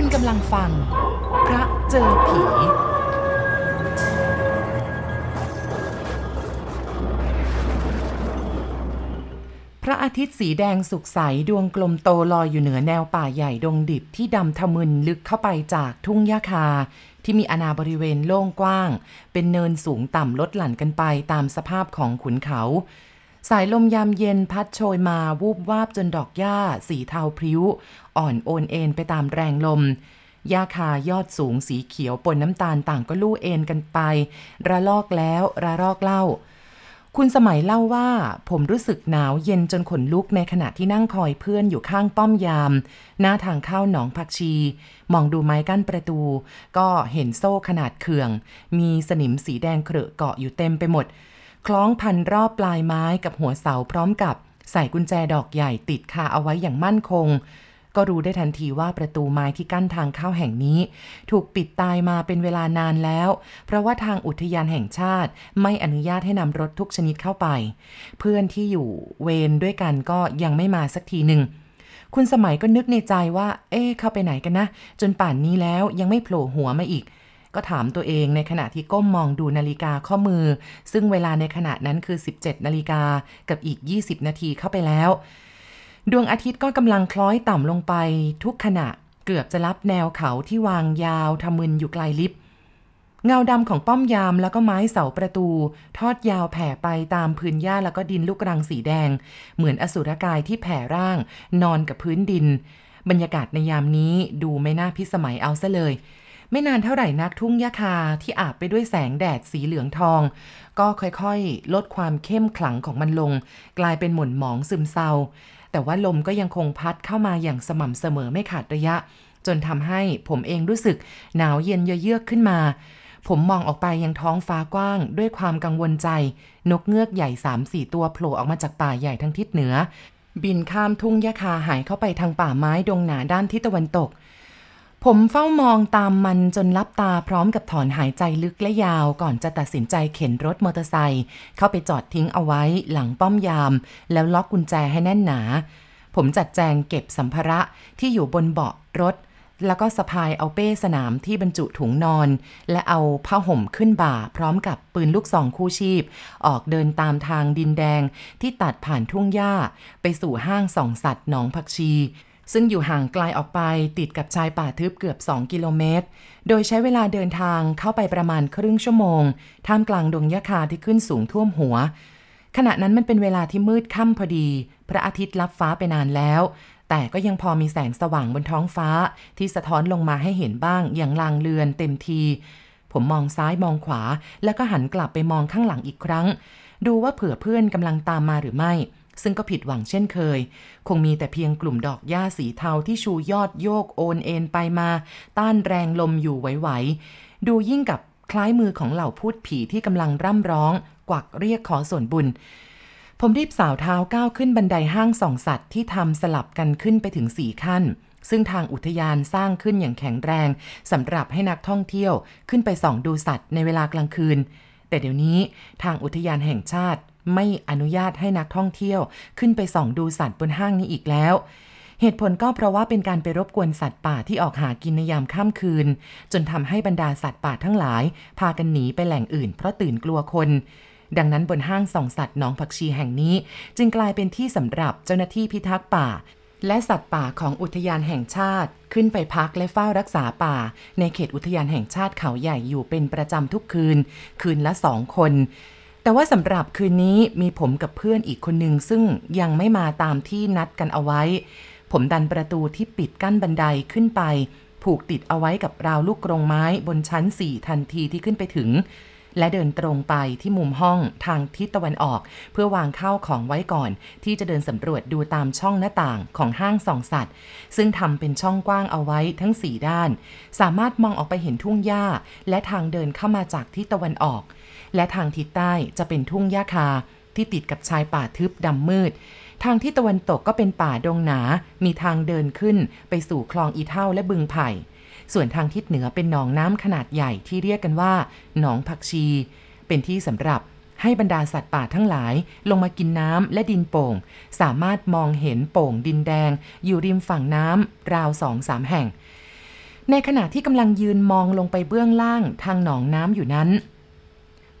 คุณกำลังฟัง พระเจอผี พระอาทิตย์สีแดงสุกใสดวงกลมโตลอยอยู่เหนือแนวป่าใหญ่ดงดิบที่ดำทะมึนลึกเข้าไปจากทุ่งหญ้าคา ที่มีอาณาบริเวณโล่งกว้าง เป็นเนินสูงต่ำลดหลั่นกันไปตามสภาพของขุนเขา สายลมยามเย็นพัดโชยมาวูบวาบจนดอกหญ้า สีเทาพริ้ว อ่อนโอนเอ็นไปตามแรงลมหญ้าคายอดสูงสีเขียวปนน้ำตาลต่างก็ลู่เอ็นกันไป ระลอกแล้วระลอกเล่า คุณสมัยเล่าว่า ผมรู้สึกหนาวเย็นจนขนลุกในขณะที่นั่งคอยเพื่อนอยู่ข้างป้อมยาม หน้าทางเข้าหนองผักชี มองดูไม้กั้นประตู ก็เห็นโซ่ขนาดเขื่อง มีสนิมสีแดงเครอะเกาะอยู่เต็มไปหมด คล้องพันรอบปลายไม้กับหัวเสาพร้อมกับใส่กุญแจดอกใหญ่ติดคาเอาไว้อย่างมั่นคง ก็รู้ได้ทันทีว่าประตูไม้ที่กั้นทางเข้าแห่งนี้ ถูกปิดตายมาเป็นเวลานานแล้ว เพราะว่าทางอุทยานแห่งชาติไม่อนุญาตให้นำรถทุกชนิดเข้าไป เพื่อนที่อยู่เวรด้วยกันก็ยังไม่มาสักทีหนึ่งคุณสมัยก็นึกในใจว่า เอ๊ะเข้าไปไหนกันนะ จนป่านนี้แล้วยังไม่โผล่หัวมาอีก ก็ถามตัวเองในขณะที่ก้มมองดูนาฬิกาข้อมือ ซึ่งเวลาในขณะนั้นคือ 17 นาฬิกากับอีก 20 นาทีเข้าไปแล้ว ดวงอาทิตย์ก็กำลังคล้อยต่ำลงไปทุกขณะเกือบจะรับแนวเขาที่วางยาวทะมึนอยู่ไกลลิบเงาดำของป้อมยามแล้วก็ไม้เสาประตู ทอดยาวแผ่ไปตามพื้นหญ้าแล้วก็ดินลูกรังสีแดง เหมือนอสุรกายที่แผ่ร่าง นอนกับพื้นดิน บรรยากาศในยามนี้ดูไม่น่าพิสมัยเอาซะเลย ไม่นานเท่าไหร่นักทุ่งหญ้าคาที่อาบไปด้วยแสงแดดสีเหลืองทอง ก็ค่อยๆ ลดความเข้มขลังของมันลง กลายเป็นหม่นหมองซึมเศร้า แต่ว่าลมก็ยังคงพัดเข้ามาอย่างสม่ำเสมอไม่ขาดระยะ จนทำให้ผมเองรู้สึกหนาวเย็นเยือกขึ้นมา ผมมองออกไปยังท้องฟ้ากว้าง ด้วยความกังวลใจ นกเงือกใหญ่สามสี่ตัวโผล่ออกมาจากป่าใหญ่ทางทิศเหนือ บินข้ามทุ่งหญ้าคาหายเข้าไปทางป่าไม้ดงหนาด้านทิศตะวันตก ผมเฝ้ามองตามมันจนลับตาพร้อมกับถอนหายใจลึกและยาวก่อนจะตัดสินใจเข็นรถมอเตอร์ไซค์เข้าไปจอดทิ้งเอาไว้หลังป้อมยาม แล้วล็อกกุญแจให้แน่นหนา ผมจัดแจงเก็บสัมภาระที่อยู่บนเบาะรถ แล้วก็สะพายเอาเป้สนามที่บรรจุถุงนอน และเอาผ้าห่มขึ้นบ่า พร้อมกับปืนลูกซองคู่ชีพ ออกเดินตามทางดินแดงที่ตัดผ่านทุ่งหญ้า ไปสู่ห้างส่องสัตว์หนองผักชี ซึ่งอยู่ห่างไกลออกไปติดกับชายป่าทึบเกือบ 2 กิโลเมตร โดยใช้เวลาเดินทางเข้าไปประมาณครึ่งชั่วโมง ท่ามกลางดงหญ้าคาที่ขึ้นสูงท่วมหัว ขณะนั้นมันเป็นเวลาที่มืดค่ำพอดี พระอาทิตย์ลับฟ้าไปนานแล้ว แต่ก็ยังพอมีแสงสว่างบนท้องฟ้า ที่สะท้อนลงมาให้เห็นบ้างอย่างลางเลือนเต็มที ผมมองซ้ายมองขวา แล้วก็หันกลับไปมองข้างหลังอีกครั้ง ดูว่าเผื่อเพื่อนกำลังตามมาหรือไม่ ซึ่งก็ผิดหวังเช่นเคย คงมีแต่เพียงกลุ่มดอกหญ้าสีเทาที่ชูยอดโยกโอนเอ็นไปมา ต้านแรงลมอยู่ไหวๆดูยิ่งกับคล้ายมือของเหล่าพูดผีที่กำลังร่ำร้อง กวักเรียกขอส่วนบุญ ผมรีบสาวเท้าก้าวขึ้นบันไดห้างส่องสัตว์ที่ทำสลับกันขึ้นไปถึงสี่ขั้น ซึ่งทางอุทยานสร้างขึ้นอย่างแข็งแรงสำหรับให้นักท่องเที่ยวขึ้นไปส่องดูสัตว์ในเวลากลางคืน แต่เดี๋ยวนี้ทางอุทยานแห่งชาติ ไม่อนุญาตให้นักท่องเที่ยว ขึ้นไปส่องดูสัตว์บนห้างนี้อีกแล้ว เหตุผลก็เพราะว่าเป็นการไปรบกวนสัตว์ป่าที่ออกหากินในยามค่ำคืน จนทำให้บรรดาสัตว์ป่าทั้งหลาย พากันหนีไปแหล่งอื่น เพราะตื่นกลัวคนดังนั้นบนห้างส่องสัตว์หนองผักชีแห่งนี้ จึงกลายเป็นที่สำหรับเจ้าหน้าที่พิทักษ์ป่า และสัตว์ป่าของอุทยานแห่งชาติ ขึ้นไปพักและเฝ้ารักษาป่า ในเขตอุทยานแห่งชาติเขาใหญ่อยู่เป็นประจำทุกคืน คืนละสองคน แต่ว่าสำหรับคืนนี้มีผมกับเพื่อนอีกคนหนึ่งซึ่งยังไม่มาตามที่นัดกันเอาไว้ ผมดันประตูที่ปิดกั้นบันไดขึ้นไป ผูกติดเอาไว้กับราวลูกกรงไม้บนชั้นสี่ทันทีที่ขึ้นไปถึง และเดินตรงไปที่มุมห้องทางทิศตะวันออก เพื่อวางข้าวของไว้ก่อน ที่จะเดินสำรวจดูตามช่องหน้าต่างของห้างส่องสัตว์ ซึ่งทำเป็นช่องกว้างเอาไว้ทั้งสี่ด้าน สามารถมองออกไปเห็นทุ่งหญ้า และทางเดินเข้ามาจากทิศตะวันออก และทางทิศใต้จะเป็นทุ่งหญ้าคาที่ติดกับชายป่าทึบดำมืด ทางที่ตะวันตกก็เป็นป่าดงหนา มีทางเดินขึ้นไปสู่คลองอีเท่าและบึงไผ่ ส่วนทางทิศเหนือเป็นหนองน้ำขนาดใหญ่ที่เรียกกันว่า หนองผักชี เป็นที่สำหรับให้บรรดาสัตว์ป่าทั้งหลายลงมากินน้ำและดินโป่ง สามารถมองเห็นโป่งดินแดง อยู่ริมฝั่งน้ำราวสองสามแห่ง ในขณะที่กำลังยืนมองลงไปเบื้องล่างทางหนองน้ำอยู่นั้น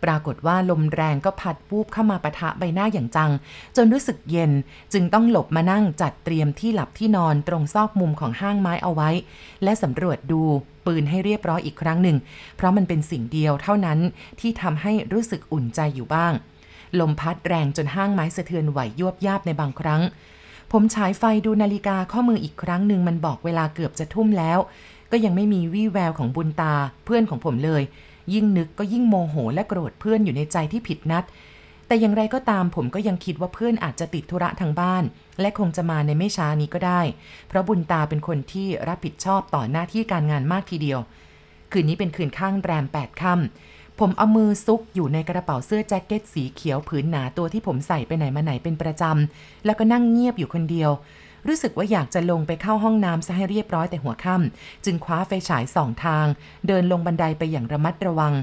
ปรากฏว่าลมแรงก็พัดวูบเข้ามาปะทะใบหน้าอย่างจัง จนรู้สึกเย็นจึงต้องหลบมานั่งจัดเตรียมที่หลับที่นอนตรงซอกมุมของห้างไม้เอาไว้ และสำรวจดูปืนให้เรียบร้อยอีกครั้งหนึ่ง เพราะมันเป็นสิ่งเดียวเท่านั้นที่ทำให้รู้สึกอุ่นใจอยู่บ้าง ลมพัดแรงจนห้างไม้สะเทือนไหวยวบยาบในบางครั้ง ผมฉายไฟดูนาฬิกาข้อมืออีกครั้งหนึ่งมันบอกเวลาเกือบจะทุ่มแล้ว ก็ยังไม่มีวี่แววของบุญตาเพื่อนของผมเลย ยิ่งนึกก็ยิ่งโมโหและโกรธเพื่อนอยู่ในใจที่ผิดนัด แต่อย่างไรก็ตามผมก็ยังคิดว่าเพื่อนอาจจะติดธุระทางบ้าน และคงจะมาในไม่ช้านี้ก็ได้ เพราะบุญตาเป็นคนที่รับผิดชอบต่อหน้าที่การงานมากทีเดียว คืนนี้เป็นคืนข้างแรมแปดค่ำผมเอามือซุกอยู่ในกระเป๋าเสื้อแจ็คเก็ตสีเขียวผืนหนาตัวที่ผมใส่ไปไหนมาไหนเป็นประจำแล้วก็นั่งเงียบอยู่คนเดียว รู้สึกว่าอยากจะลงไปเข้าห้องน้ำซะให้เรียบร้อยแต่หัวค่ำจึงคว้าไฟฉายสองทาง เดินลงบันไดไปอย่างระมัดระวัง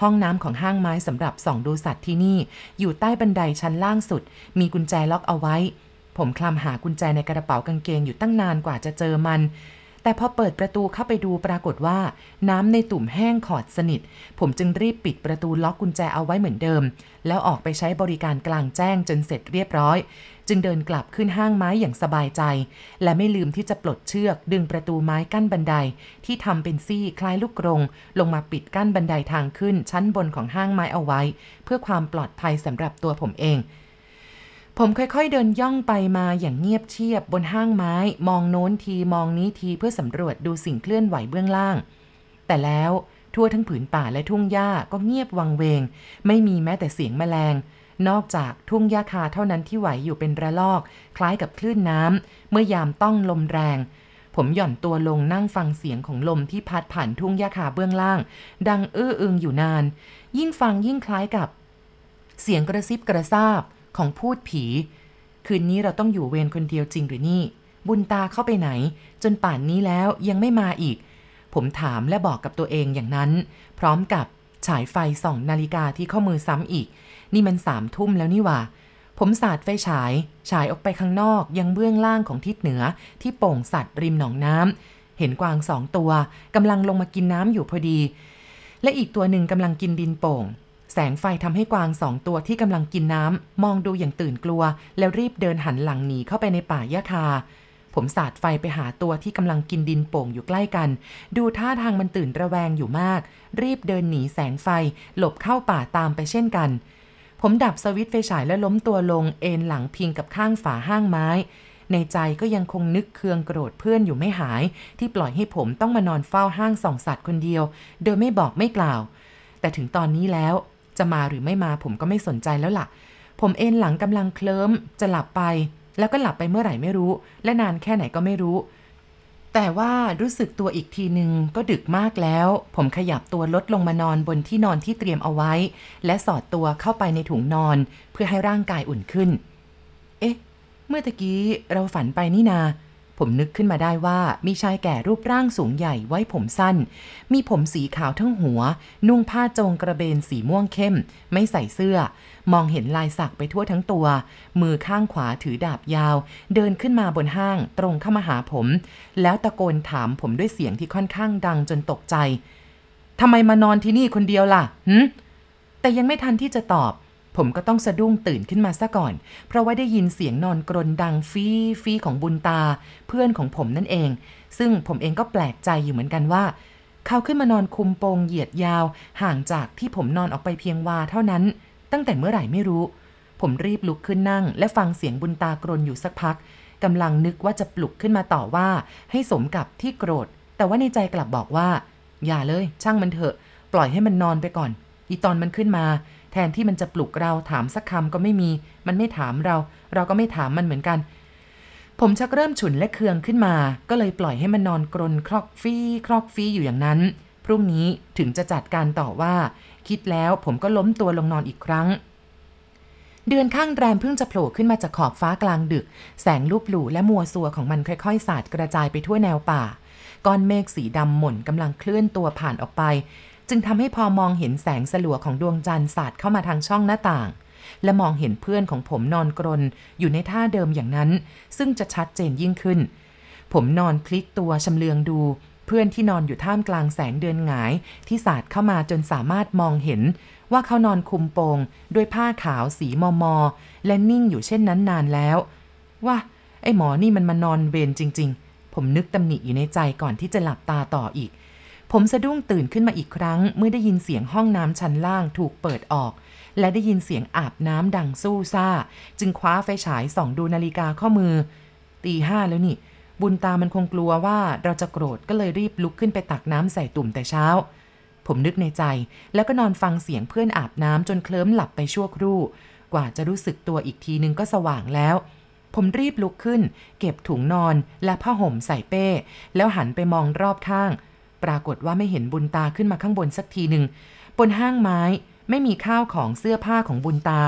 ห้องน้ำของห้างไม้สำหรับส่องดูสัตว์ที่นี่ อยู่ใต้บันไดชั้นล่างสุด มีกุญแจล็อกเอาไว้ ผมคลำหากุญแจในกระเป๋ากางเกงอยู่ตั้งนานกว่าจะเจอมัน แต่พอเปิดประตูเข้าไปดูปรากฏว่า น้ำในตุ่มแห้งขอดสนิท ผมจึงรีบปิดประตูล็อกกุญแจเอาไว้เหมือนเดิม แล้วออกไปใช้บริการกลางแจ้งจนเสร็จเรียบร้อย จึงเดินกลับขึ้นห้างไม้อย่างสบายใจ และไม่ลืมที่จะปลดเชือก ดึงประตูไม้กั้นบันได ที่ทำเป็นซี่คล้ายลูกกรง ลงมาปิดกั้นบันไดทางขึ้นชั้นบนของห้างไม้เอาไว้ เพื่อความปลอดภัยสำหรับตัวผมเอง ผมค่อยๆเดินย่องไปมาอย่างเงียบเชียบบนห้างไม้ มองโน้นทีมองนี้ทีเพื่อสำรวจดูสิ่งเคลื่อนไหวเบื้องล่าง แต่แล้วทั่วทั้งผืนป่าและทุ่งหญ้าก็เงียบวังเวง ไม่มีแม้แต่เสียงแมลง นอกจากทุ่งหญ้าคาเท่านั้นที่ไหวอยู่เป็นระลอก คล้ายกับคลื่นน้ำเมื่อยามต้องลมแรง ผมหย่อนตัวลงนั่งฟังเสียงของลมที่พัดผ่านทุ่งหญ้าคาเบื้องล่าง ดังอื้ออึงอยู่นาน ยิ่งฟังยิ่งคล้ายกับ เสียงกระซิบกระซาบ ของพูดผี คืนนี้เราต้องอยู่เวรคนเดียวจริงหรือนี่ บุญตาเข้าไปไหน จนป่านนี้แล้วยังไม่มาอีก ผมถามและบอกกับตัวเองอย่างนั้น พร้อมกับฉายไฟส่องนาฬิกาที่ข้อมือซ้ำอีก นี่มันสามทุ่มแล้วนี่ว่า ผมสาดไฟฉาย ฉายออกไปข้างนอกยังเบื้องล่างของทิศเหนือที่โป่งสัตว์ริมหนองน้ำเห็นกวางสองตัวกำลังลงมากินน้ำอยู่พอดี และอีกตัวหนึ่งกำลังกินดินโป่ง แสงไฟทำให้กวางสองตัวที่กำลังกินน้ำมองดูอย่างตื่นกลัว แล้วรีบเดินหันหลังหนีเข้าไปในป่าหญ้าคา ผมสาดไฟไปหาตัวที่กำลังกินดินโป่งอยู่ใกล้กัน ดูท่าทางมันตื่นระแวงอยู่มาก รีบเดินหนีแสงไฟ หลบเข้าป่าตามไปเช่นกัน ผมดับสวิตช์ไฟฉายและล้มตัวลง เอนหลังพิงกับข้างฝาห้างไม้ ในใจก็ยังคงนึกเคืองโกรธเพื่อนอยู่ไม่หาย ที่ปล่อยให้ผมต้องมานอนเฝ้าห้างส่องสัตว์คนเดียว โดยไม่บอกไม่กล่าว แต่ถึงตอนนี้แล้ว จะมาหรือไม่มาผมก็ไม่สนใจแล้วล่ะ ผมเอนหลังกำลังเคลิ้มจะหลับไป แล้วก็หลับไปเมื่อไหร่ไม่รู้ และนานแค่ไหนก็ไม่รู้ แต่ว่ารู้สึกตัวอีกทีหนึ่งก็ดึกมากแล้ว ผมขยับตัวลดลงมานอนบนที่นอนที่เตรียมเอาไว้ และสอดตัวเข้าไปในถุงนอน เพื่อให้ร่างกายอุ่นขึ้น เอ๊ะ เมื่อตะกี้เราฝันไปนี่นา ผมนึกขึ้นมาได้ว่ามีชายแก่รูปร่างสูงใหญ่ไว้ผมสั้น มีผมสีขาวทั้งหัว นุ่งผ้าโจงกระเบนสีม่วงเข้ม ไม่ใส่เสื้อ มองเห็นลายสักไปทั่วทั้งตัว มือข้างขวาถือดาบยาว เดินขึ้นมาบนห้าง ตรงเข้ามาหาผม แล้วตะโกนถามผมด้วยเสียงที่ค่อนข้างดังจนตกใจทำไมมานอนที่นี่คนเดียวล่ะหืมแต่ยังไม่ทันที่จะตอบ ผมก็ต้องสะดุ้งตื่นขึ้นมาซะก่อน เพราะว่าได้ยินเสียงนอนกรนดังฟีฟีของบุญตา เพื่อนของผมนั่นเอง ซึ่งผมเองก็แปลกใจอยู่เหมือนกันว่า เขาขึ้นมานอนคุมโปงเหยียดยาว ห่างจากที่ผมนอนออกไปเพียงวาเท่านั้น ตั้งแต่เมื่อไหร่ไม่รู้ ผมรีบลุกขึ้นนั่ง และฟังเสียงบุญตากรนอยู่สักพักกำลังนึกว่าจะปลุกขึ้นมาต่อว่า ให้สมกับที่โกรธ แต่ว่าในใจกลับบอกว่า อย่าเลย ช่างมันเถอะ ปล่อยให้มันนอนไปก่อน อีตอนมันขึ้นมา แทนที่มันจะปลุกเราถามสักคำก็ไม่มี มันไม่ถามเรา เราก็ไม่ถามมันเหมือนกัน ผมชักเริ่มฉุนและเคืองขึ้นมา ก็เลยปล่อยให้มันนอนกรนครอกฟี่ครอกฟี่อยู่อย่างนั้น พรุ่งนี้ถึงจะจัดการต่อว่า คิดแล้วผมก็ล้มตัวลงนอนอีกครั้ง เดือนข้างแรมเพิ่งจะโผล่ขึ้นมาจากขอบฟ้ากลางดึก แสงลูบหลูและมัวซัวของมันค่อยๆ สาดกระจายไปทั่วแนวป่า ก้อนเมฆสีดำหม่นกำลังเคลื่อนตัวผ่านออกไป จึงทำให้พอมองเห็นแสงสลัวของดวงจันทร์สาดเข้ามาทางช่องหน้าต่าง และมองเห็นเพื่อนของผมนอนกรนอยู่ในท่าเดิมอย่างนั้น ซึ่งจะชัดเจนยิ่งขึ้น ผมนอนพลิกตัวชำเลืองดู เพื่อนที่นอนอยู่ท่ามกลางแสงเดือนหงาย ที่สาดเข้ามาจนสามารถมองเห็น ว่าเขานอนคุมโปงด้วยผ้าขาวสีมอมอ และนิ่งอยู่เช่นนั้นนานแล้วว่าไอ้หมอนี่มันมานอนเวรจริง ๆ ผมนึกตำหนิอยู่ในใจก่อนที่จะหลับตาต่ออีก ผมสะดุ้งตื่นขึ้นมาอีกครั้ง เมื่อได้ยินเสียงห้องน้ำชั้นล่างถูกเปิดออก และได้ยินเสียงอาบน้ำดังสู้ซ่า จึงคว้าไฟฉายส่องดูนาฬิกาข้อมือ ตีห้าแล้วนี่ บุญตามันคงกลัวว่าเราจะโกรธก็เลยรีบลุกขึ้นไปตักน้ำใส่ตุ่มแต่เช้า ผมนึกในใจ แล้วก็นอนฟังเสียงเพื่อนอาบน้ำจนเคลิ้มหลับไปชั่วครู่ กว่าจะรู้สึกตัวอีกทีนึงก็สว่างแล้วผมรีบลุกขึ้น เก็บถุงนอนและผ้าห่มใส่เป้ แล้วหันไปมองรอบข้าง ปรากฏว่าไม่เห็นบุญตาขึ้นมาข้างบนสักทีหนึ่ง บนห้างไม้ไม่มีข้าวของเสื้อผ้าของบุญตา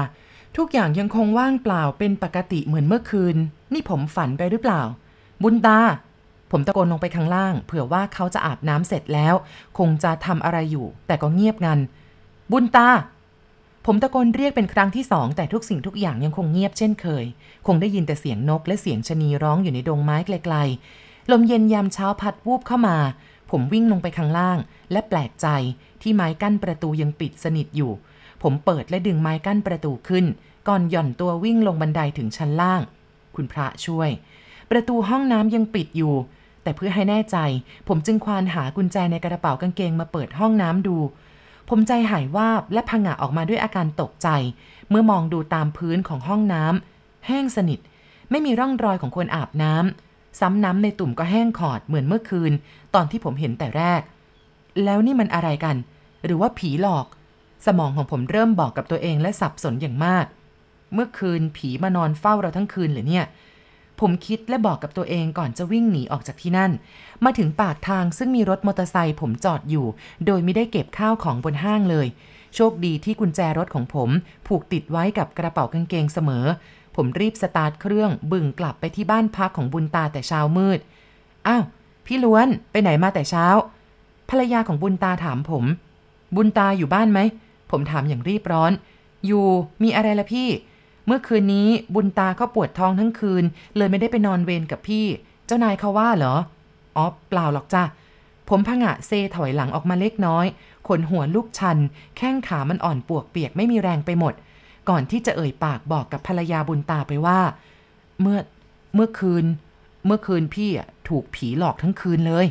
ทุกอย่างยังคงว่างเปล่าเป็นปกติเหมือนเมื่อคืน นี่ผมฝันไปหรือเปล่า บุญตา ผมตะโกนลงไปข้างล่าง เผื่อว่าเขาจะอาบน้ำเสร็จแล้ว คงจะทำอะไรอยู่ แต่ก็เงียบงัน บุญตา ผมตะโกนเรียกเป็นครั้งที่สองแต่ทุกสิ่งทุกอย่างยังคงเงียบเช่นเคย คงได้ยินแต่เสียงนกและเสียงชะนีร้องอยู่ในดงไม้ไกลๆลมเย็นยามเช้าพัดวูบเข้ามา ผมวิ่งลงไปข้างล่าง และแปลกใจที่ไม้กั้นประตูยังปิดสนิทอยู่ ผมเปิดและดึงไม้กั้นประตูขึ้น ก่อนหย่อนตัววิ่งลงบันไดถึงชั้นล่าง คุณพระช่วย ประตูห้องน้ำยังปิดอยู่ แต่เพื่อให้แน่ใจ ผมจึงควานหากุญแจในกระเป๋ากางเกงมาเปิดห้องน้ำดู ผมใจหายวาบและพังะออกมาด้วยอาการตกใจ เมื่อมองดูตามพื้นของห้องน้ำแห้งสนิท ไม่มีร่องรอยของคนอาบน้ำ ซ้ำน้ำในตุ่มก็แห้งขอดเหมือนเมื่อคืน ตอนที่ผมเห็นแต่แรก แล้วนี่มันอะไรกัน หรือว่าผีหลอก สมองของผมเริ่มบอกกับตัวเองและสับสนอย่างมาก เมื่อคืนผีมานอนเฝ้าเราทั้งคืนเหรือเนี่ย ผมคิดและบอกกับตัวเองก่อนจะวิ่งหนีออกจากที่นั่น มาถึงปากทางซึ่งมีรถมอเตอร์ไซค์ผมจอดอยู่ โดยไม่ได้เก็บข้าวของบนห้างเลย โชคดีที่กุญแจรถของผม ผูกติดไว้กับกระเป๋ากางเกงเสมอ ผมรีบสตาร์ทเครื่องบึ่งกลับไปที่บ้านพักของบุญตาแต่เช้ามืด อ้าว พี่ล้วนไปไหนมาแต่เช้า ภรรยาของบุญตาถามผม บุญตาอยู่บ้านไหม ผมถามอย่างรีบร้อน อยู่ มีอะไรละพี่ เมื่อคืนนี้บุญตาเขาปวดท้องทั้งคืน เลยไม่ได้ไปนอนเวรกับพี่ เจ้านายเขาว่าเหรอ อ๋อ เปล่าหรอกจ้ะ ผมพงะเซถอยหลังออกมาเล็กน้อย ขนหัวลูกชัน แข้งขามันอ่อนปวกเปียกไม่มีแรงไปหมด ก่อนที่จะเอ่ยปากบอกกับภรรยาบุญตาไปว่า เมื่อเมื่อคืน เมื่อคืนพี่อะถูกผีหลอกทั้งคืนเลย